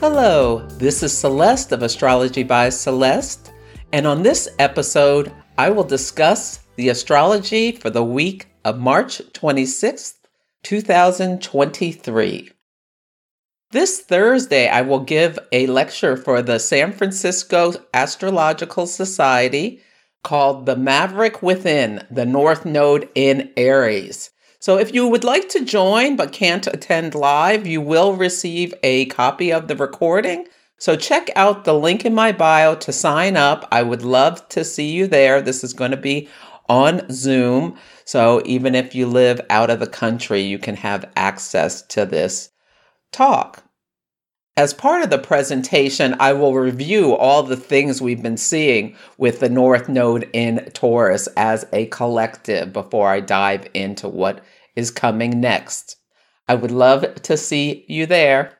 Hello, this is Celeste of Astrology by Celeste, and on this episode, I will discuss the astrology for the week of March 26th, 2023. This Thursday, I will give a lecture for the San Francisco Astrological Society called The Maverick Within, the North Node in Aries. So if you would like to join but can't attend live, you will receive a copy of the recording. So check out the link in my bio to sign up. I would love to see you there. This is going to be on Zoom. So even if you live out of the country, you can have access to this talk. As part of the presentation, I will review all the things we've been seeing with the North Node in Taurus as a collective before I dive into what is coming next. I would love to see you there.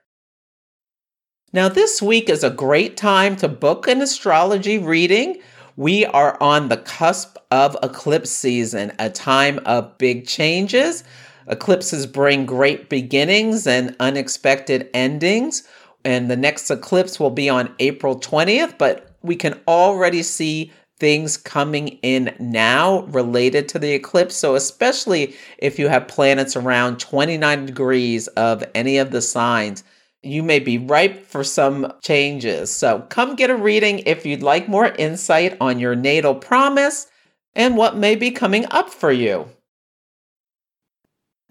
Now, this week is a great time to book an astrology reading. We are on the cusp of eclipse season, a time of big changes. Eclipses bring great beginnings and unexpected endings and the next eclipse will be on April 20th, but we can already see things coming in now related to the eclipse. So, especially if you have planets around 29 degrees of any of the signs, you may be ripe for some changes. So, come get a reading if you'd like more insight on your natal promise and what may be coming up for you.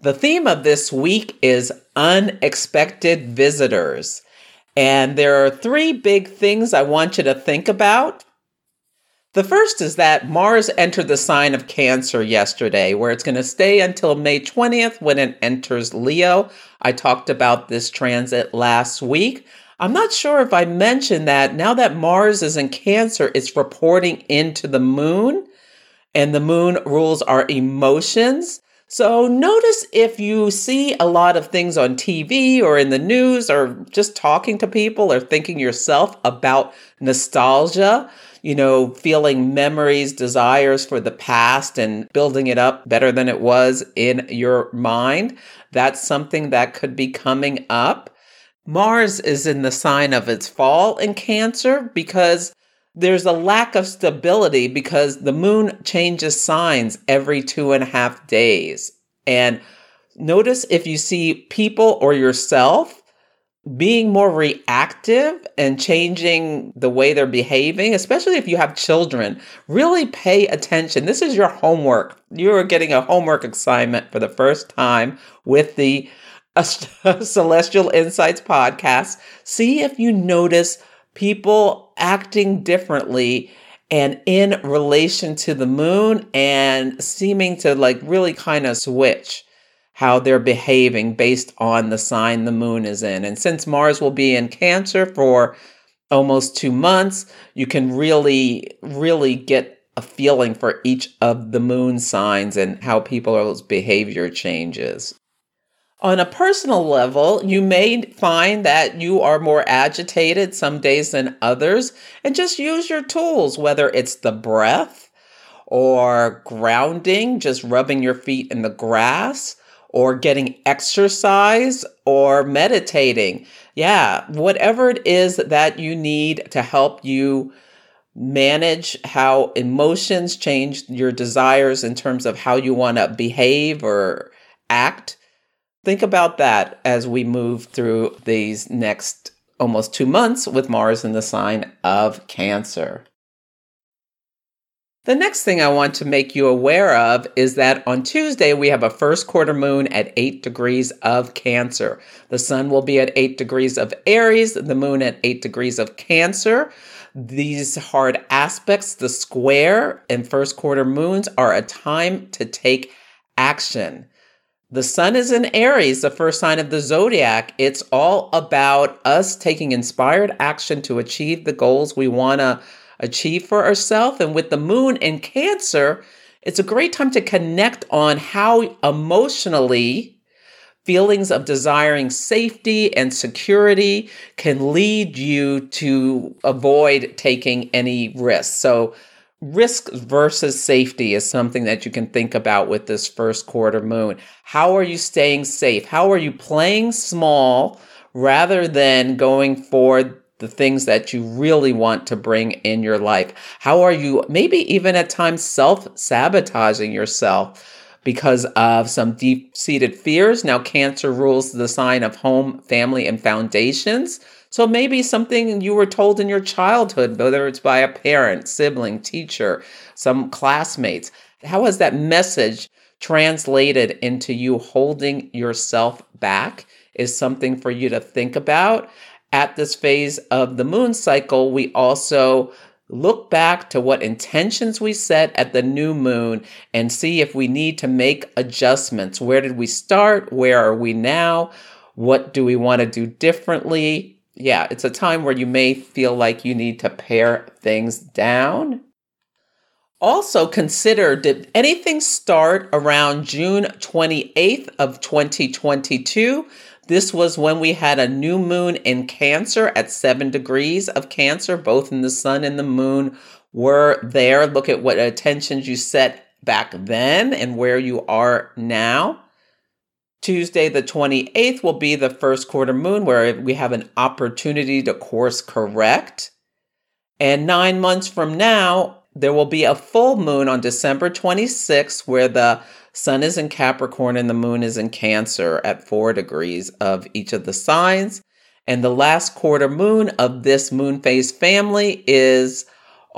The theme of this week is unexpected visitors. And there are three big things I want you to think about. The first is that Mars entered the sign of Cancer yesterday, where it's going to stay until May 20th when it enters Leo. I talked about this transit last week. I'm not sure if I mentioned that now that Mars is in Cancer, it's reporting into the moon, and the moon rules our emotions. So notice if you see a lot of things on TV or in the news or just talking to people or thinking yourself about nostalgia, you know, feeling memories, desires for the past and building it up better than it was in your mind. That's something that could be coming up. Mars is in the sign of its fall in Cancer because there's a lack of stability because the moon changes signs every two and a half days. And notice if you see people or yourself being more reactive and changing the way they're behaving, especially if you have children, really pay attention. This is your homework. You are getting a homework assignment for the first time with the Celestial Insights podcast. See if you notice people acting differently and in relation to the moon and seeming to like really kind of switch how they're behaving based on the sign the moon is in. And since Mars will be in Cancer for almost two months, you can really, really get a feeling for each of the moon signs and how people's behavior changes. On a personal level, you may find that you are more agitated some days than others, and just use your tools, whether it's the breath or grounding, just rubbing your feet in the grass, or getting exercise or meditating. Yeah, whatever it is that you need to help you manage how emotions change your desires in terms of how you want to behave or act Think about that as we move through these next almost two months with Mars in the sign of Cancer. The next thing I want to make you aware of is that on Tuesday we have a first quarter moon at 8 degrees of Cancer. The sun will be at 8 degrees of Aries, the moon at 8 degrees of Cancer. These hard aspects, the square and first quarter moons, are a time to take action. The sun is in Aries, the first sign of the zodiac. It's all about us taking inspired action to achieve the goals we want to achieve for ourselves. And with the moon in Cancer, it's a great time to connect on how emotionally feelings of desiring safety and security can lead you to avoid taking any risks. So, risk versus safety is something that you can think about with this first quarter moon. How are you staying safe? How are you playing small rather than going for the things that you really want to bring in your life? How are you maybe even at times self sabotaging yourself? because of some deep seated fears. Now, Cancer rules the sign of home, family, and foundations. So maybe something you were told in your childhood, whether it's by a parent, sibling, teacher, some classmates. How has that message translated into you holding yourself back? Is something for you to think about. At this phase of the moon cycle, we also look back to what intentions we set at the new moon and see if we need to make adjustments. Where did we start? Where are we now? What do we want to do differently? Yeah, it's a time where you may feel like you need to pare things down. Also consider did anything start around June 28th of 2022? This was when we had a new moon in Cancer at seven degrees of Cancer, both in the sun and the moon were there. Look at what attentions you set back then and where you are now. Tuesday, the 28th, will be the first quarter moon where we have an opportunity to course correct. And nine months from now, there will be a full moon on December 26th where the Sun is in Capricorn and the moon is in Cancer at four degrees of each of the signs. And the last quarter moon of this moon phase family is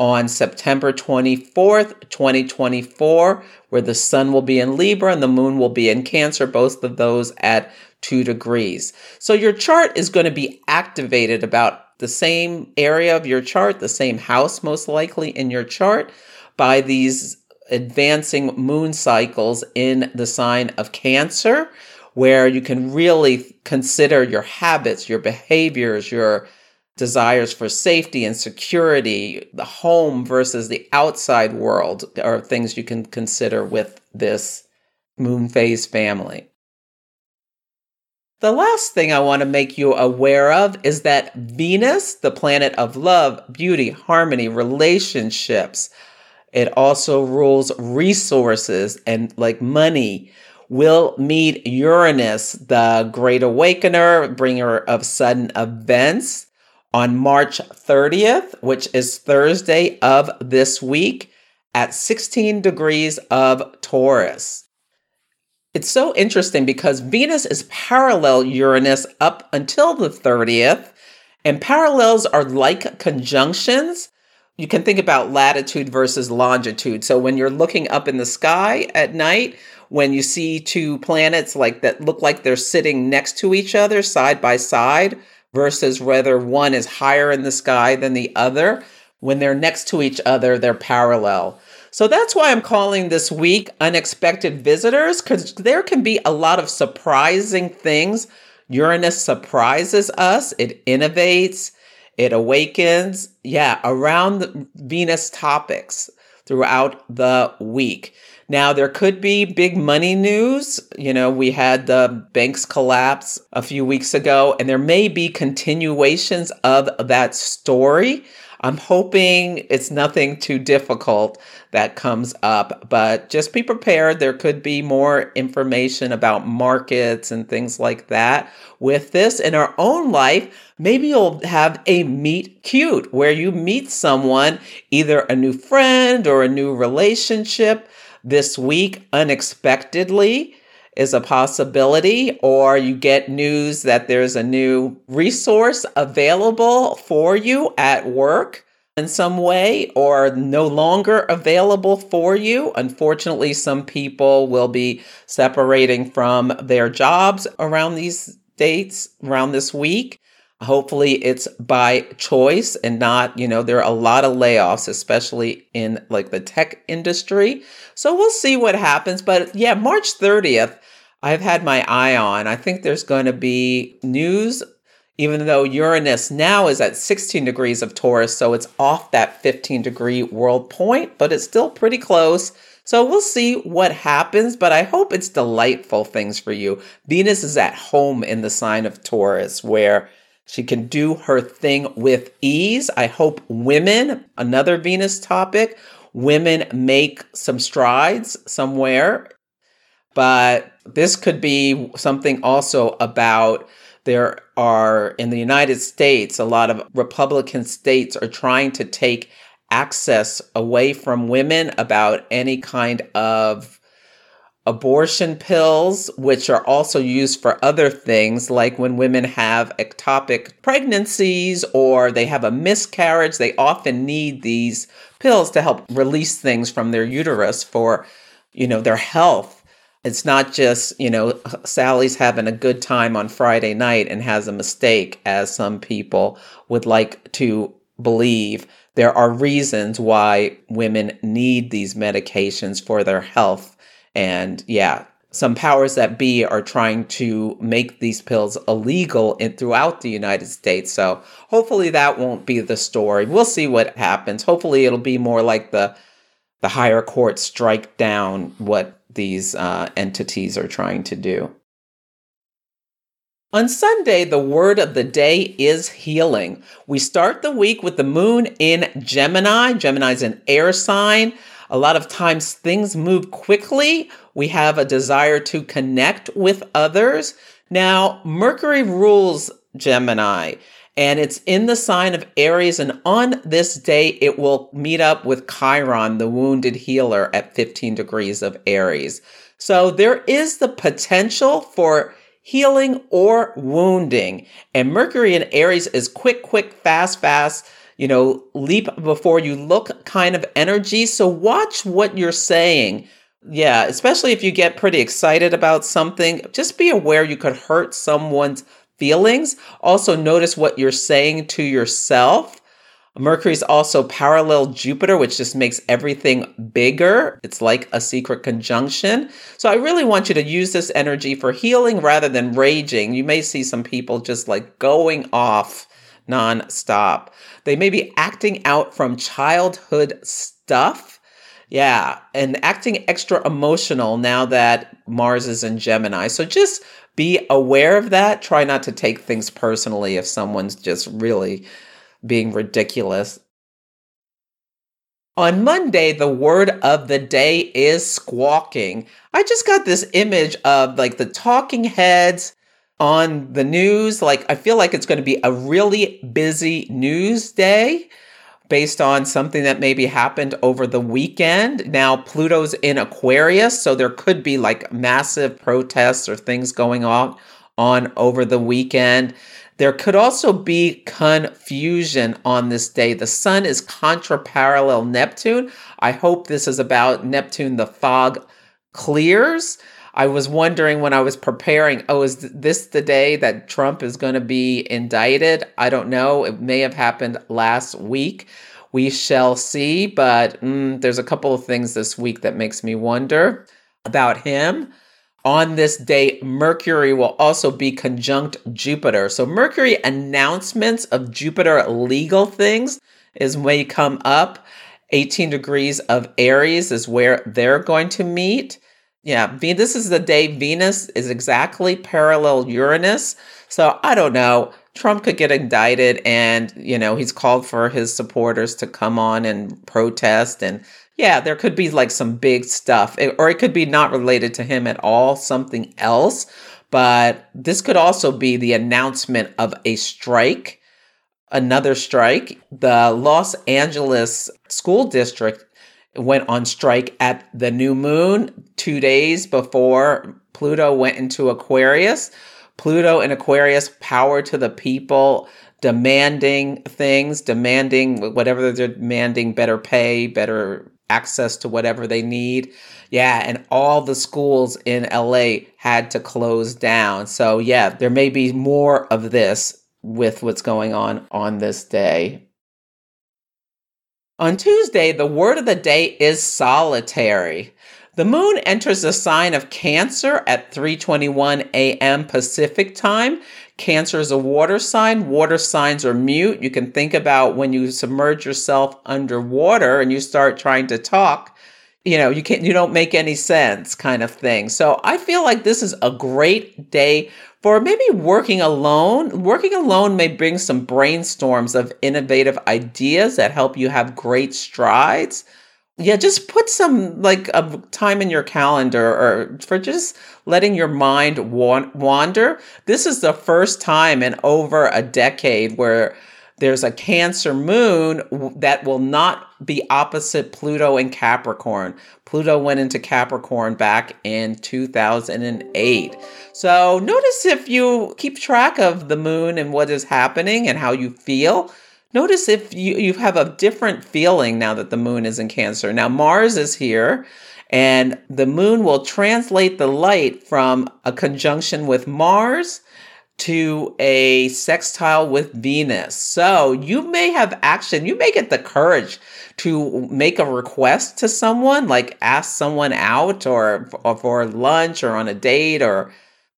on September 24th, 2024, where the sun will be in Libra and the moon will be in Cancer, both of those at two degrees. So your chart is going to be activated about the same area of your chart, the same house, most likely in your chart, by these advancing moon cycles in the sign of Cancer, where you can really consider your habits, your behaviors, your desires for safety and security, the home versus the outside world are things you can consider with this moon phase family. The last thing I want to make you aware of is that Venus, the planet of love, beauty, harmony, relationships, it also rules resources and like money will meet Uranus, the great awakener, bringer of sudden events, on March 30th, which is Thursday of this week at 16 degrees of Taurus. It's so interesting because Venus is parallel Uranus up until the 30th, and parallels are like conjunctions you can think about latitude versus longitude. So when you're looking up in the sky at night, when you see two planets like that look like they're sitting next to each other side by side versus whether one is higher in the sky than the other, when they're next to each other, they're parallel. So that's why I'm calling this week unexpected visitors cuz there can be a lot of surprising things. Uranus surprises us, it innovates, it awakens, yeah, around Venus topics throughout the week. Now, there could be big money news. You know, we had the banks collapse a few weeks ago, and there may be continuations of that story. I'm hoping it's nothing too difficult that comes up, but just be prepared. There could be more information about markets and things like that with this in our own life. Maybe you'll have a meet cute where you meet someone, either a new friend or a new relationship this week unexpectedly is a possibility, or you get news that there's a new resource available for you at work in some way or no longer available for you. Unfortunately, some people will be separating from their jobs around these dates, around this week. Hopefully, it's by choice and not, you know, there are a lot of layoffs, especially in like the tech industry. So we'll see what happens. But yeah, March 30th I've had my eye on. I think there's going to be news, even though Uranus now is at 16 degrees of Taurus, so it's off that 15 degree world point, but it's still pretty close. So we'll see what happens, but I hope it's delightful things for you. Venus is at home in the sign of Taurus, where she can do her thing with ease. I hope women, another Venus topic, women make some strides somewhere. But this could be something also about there are in the United States, a lot of Republican states are trying to take access away from women about any kind of abortion pills, which are also used for other things, like when women have ectopic pregnancies or they have a miscarriage, they often need these pills to help release things from their uterus for, you know, their health. It's not just, you know, Sally's having a good time on Friday night and has a mistake, as some people would like to believe. There are reasons why women need these medications for their health and yeah, some powers that be are trying to make these pills illegal in, throughout the United States. So hopefully that won't be the story. We'll see what happens. Hopefully it'll be more like the the higher courts strike down what these uh, entities are trying to do. On Sunday, the word of the day is healing. We start the week with the moon in Gemini. Gemini is an air sign. A lot of times things move quickly. We have a desire to connect with others. Now, Mercury rules Gemini and it's in the sign of Aries. And on this day, it will meet up with Chiron, the wounded healer, at 15 degrees of Aries. So there is the potential for healing or wounding. And Mercury in Aries is quick, quick, fast, fast you know, leap before you look kind of energy. So watch what you're saying. Yeah, especially if you get pretty excited about something, just be aware you could hurt someone's feelings. Also, notice what you're saying to yourself. Mercury's also parallel Jupiter, which just makes everything bigger. It's like a secret conjunction. So I really want you to use this energy for healing rather than raging. You may see some people just like going off nonstop. They may be acting out from childhood stuff. Yeah, and acting extra emotional now that Mars is in Gemini. So just be aware of that. Try not to take things personally if someone's just really being ridiculous. On Monday, the word of the day is squawking. I just got this image of like the talking heads on the news. Like, I feel like it's going to be a really busy news day based on something that maybe happened over the weekend. Now, Pluto's in Aquarius, so there could be like massive protests or things going on on over the weekend. There could also be confusion on this day. The sun is contra-parallel Neptune. I hope this is about Neptune, the fog clears. I was wondering when I was preparing, oh, is this the day that Trump is going to be indicted? I don't know. It may have happened last week. We shall see. But mm, there's a couple of things this week that makes me wonder about him. On this day, Mercury will also be conjunct Jupiter. So Mercury announcements of Jupiter legal things is may come up. 18 degrees of Aries is where they're going to meet. Yeah, this is the day Venus is exactly parallel Uranus. So I don't know. Trump could get indicted and, you know, he's called for his supporters to come on and protest. And yeah, there could be like some big stuff, or it could be not related to him at all, something else. But this could also be the announcement of a strike, another strike. The Los Angeles School District went on strike at the new moon two days before Pluto went into Aquarius. Pluto in Aquarius, power to the people, demanding things, demanding whatever they're demanding, better pay, better access to whatever they need. Yeah, and all the schools in LA had to close down. So, yeah, there may be more of this with what's going on on this day. On Tuesday, the word of the day is solitary. The moon enters the sign of Cancer at 3:21 a.m. Pacific time. Cancer is a water sign. Water signs are mute. You can think about when you submerge yourself underwater and you start trying to talk, you know, you can't you don't make any sense kind of thing. So I feel like this is a great day for maybe working alone. Working alone may bring some brainstorms of innovative ideas that help you have great strides yeah just put some like a time in your calendar or for just letting your mind wander this is the first time in over a decade where there's a cancer moon that will not be opposite pluto and capricorn. Pluto went into capricorn back in 2008 so notice if you keep track of the moon and what is happening and how you feel. Notice if you, you have a different feeling now that the moon is in Cancer. Now, Mars is here, and the moon will translate the light from a conjunction with Mars to a sextile with Venus. So you may have action, you may get the courage to make a request to someone, like ask someone out or, or for lunch or on a date, or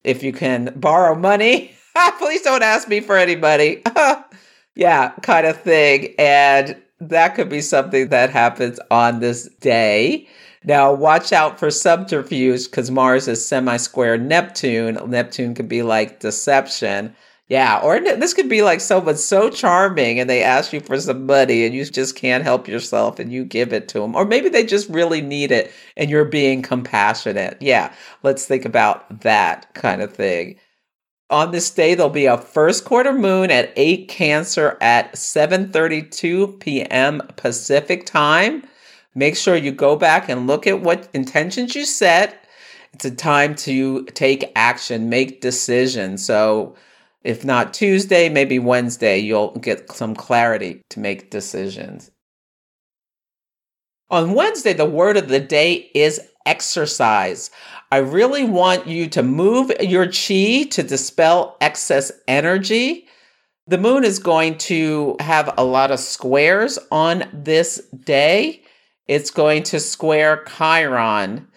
if you can borrow money. Please don't ask me for any money. yeah, kind of thing. And that could be something that happens on this day. Now, watch out for subterfuge because Mars is semi square Neptune. Neptune could be like deception. Yeah, or this could be like someone so charming and they ask you for some money and you just can't help yourself and you give it to them. Or maybe they just really need it and you're being compassionate. Yeah, let's think about that kind of thing. On this day, there'll be a first quarter moon at 8 Cancer at 7:32 p.m. Pacific time. Make sure you go back and look at what intentions you set. It's a time to take action, make decisions. So, if not Tuesday, maybe Wednesday, you'll get some clarity to make decisions. On Wednesday, the word of the day is exercise. I really want you to move your chi to dispel excess energy. The moon is going to have a lot of squares on this day. It's going to square Chiron,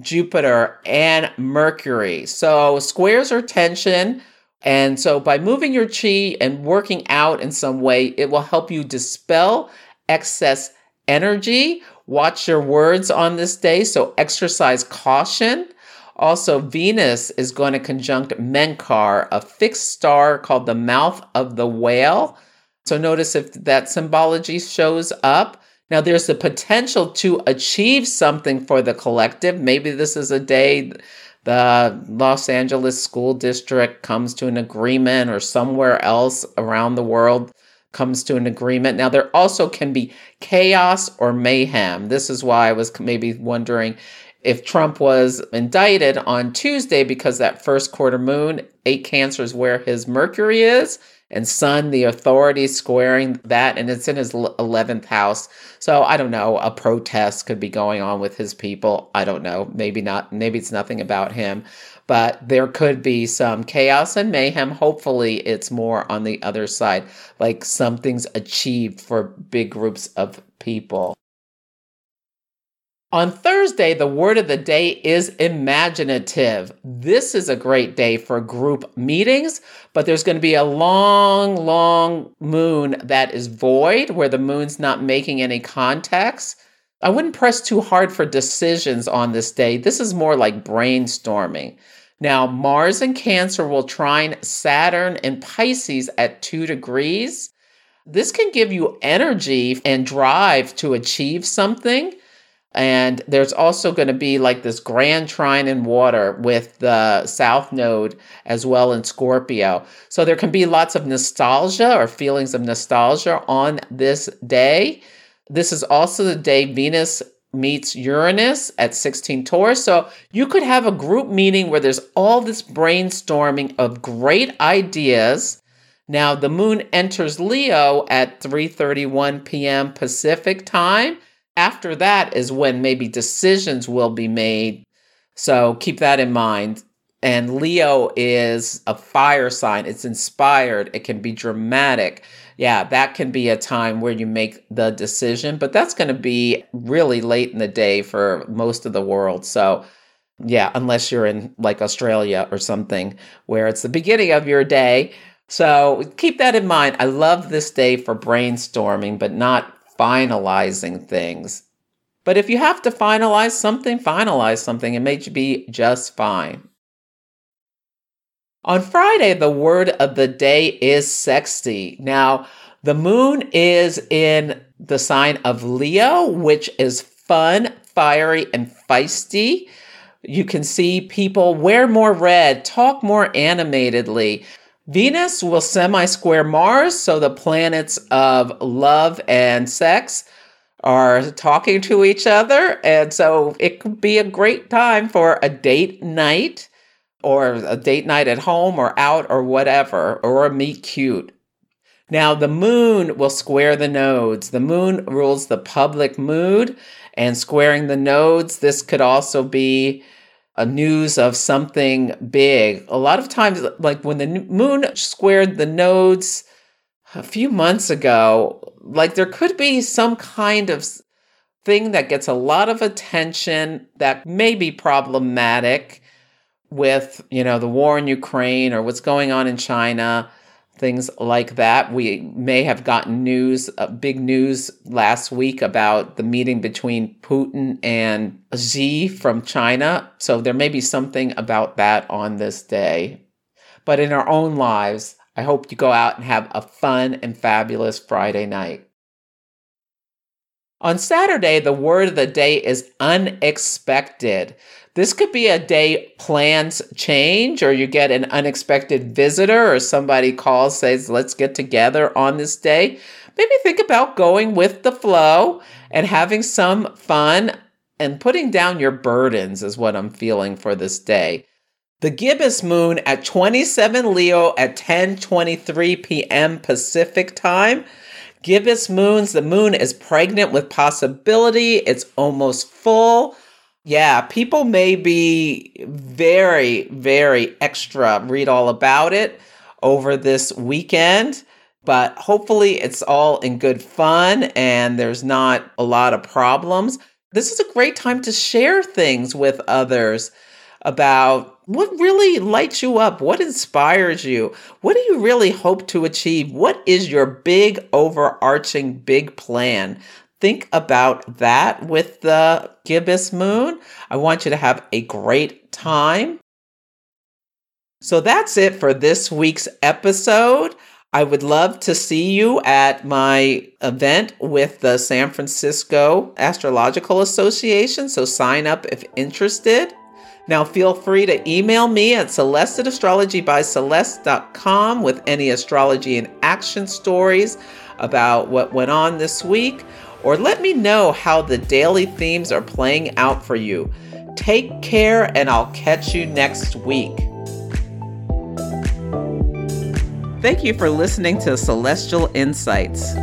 Jupiter, and Mercury. So, squares are tension. And so, by moving your chi and working out in some way, it will help you dispel excess energy Watch your words on this day, so exercise caution. Also, Venus is going to conjunct Menkar, a fixed star called the mouth of the whale. So, notice if that symbology shows up. Now, there's the potential to achieve something for the collective. Maybe this is a day the Los Angeles School District comes to an agreement, or somewhere else around the world comes to an agreement. Now, there also can be chaos or mayhem. This is why I was maybe wondering if Trump was indicted on Tuesday because that first quarter moon, eight cancers where his Mercury is, and Sun, the authority squaring that, and it's in his 11th house. So I don't know, a protest could be going on with his people. I don't know. Maybe not. Maybe it's nothing about him but there could be some chaos and mayhem. Hopefully, it's more on the other side, like something's achieved for big groups of people. On Thursday, the word of the day is imaginative. This is a great day for group meetings, but there's going to be a long, long moon that is void, where the moon's not making any contacts. I wouldn't press too hard for decisions on this day. This is more like brainstorming. Now, Mars and Cancer will trine Saturn and Pisces at two degrees. This can give you energy and drive to achieve something. And there's also going to be like this grand trine in water with the South Node as well in Scorpio. So there can be lots of nostalgia or feelings of nostalgia on this day. This is also the day Venus meets Uranus at 16 Taurus. So you could have a group meeting where there's all this brainstorming of great ideas. Now the moon enters Leo at 3:31 p.m. Pacific time. After that is when maybe decisions will be made. So keep that in mind. And Leo is a fire sign. It's inspired. It can be dramatic. Yeah, that can be a time where you make the decision, but that's going to be really late in the day for most of the world. So, yeah, unless you're in like Australia or something where it's the beginning of your day. So keep that in mind. I love this day for brainstorming, but not finalizing things. But if you have to finalize something, finalize something. It may be just fine. On Friday, the word of the day is sexy. Now, the moon is in the sign of Leo, which is fun, fiery, and feisty. You can see people wear more red, talk more animatedly. Venus will semi square Mars, so the planets of love and sex are talking to each other. And so it could be a great time for a date night or a date night at home or out or whatever, or a meet cute. Now, the moon will square the nodes. The moon rules the public mood and squaring the nodes. This could also be news of something big. A lot of times, like when the moon squared the nodes a few months ago, like there could be some kind of thing that gets a lot of attention that may be problematic with, you know, the war in Ukraine or what's going on in China things like that. We may have gotten news, uh, big news last week about the meeting between Putin and Xi from China. So there may be something about that on this day. But in our own lives, I hope you go out and have a fun and fabulous Friday night. On Saturday, the word of the day is unexpected. This could be a day plans change, or you get an unexpected visitor, or somebody calls, says, Let's get together on this day. Maybe think about going with the flow and having some fun and putting down your burdens, is what I'm feeling for this day. The gibbous moon at 27 Leo at 10:23 p.m. Pacific time. Gibbous moons, the moon is pregnant with possibility. It's almost full. Yeah, people may be very, very extra read all about it over this weekend, but hopefully it's all in good fun and there's not a lot of problems. This is a great time to share things with others about what really lights you up, what inspires you, what do you really hope to achieve, what is your big overarching big plan think about that with the gibbous moon. I want you to have a great time. So that's it for this week's episode. I would love to see you at my event with the San Francisco Astrological Association. So sign up if interested. Now, feel free to email me at celeste at astrologybyceleste.com with any astrology and action stories about what went on this week or let me know how the daily themes are playing out for you. Take care, and I'll catch you next week. Thank you for listening to Celestial Insights.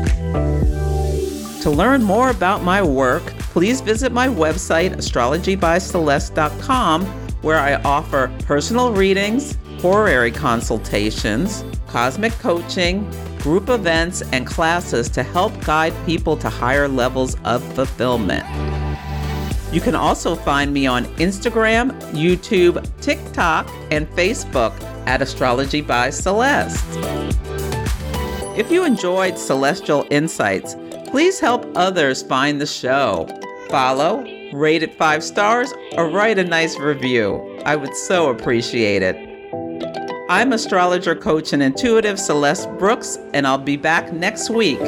To learn more about my work, please visit my website, astrologybyceleste.com, where I offer personal readings, horary consultations, cosmic coaching, group events, and classes to help guide people to higher levels of fulfillment. You can also find me on Instagram, YouTube, TikTok, and Facebook at Astrology by Celeste. If you enjoyed Celestial Insights, please help others find the show. Follow, rate it five stars, or write a nice review. I would so appreciate it. I'm astrologer, coach, and intuitive Celeste Brooks, and I'll be back next week.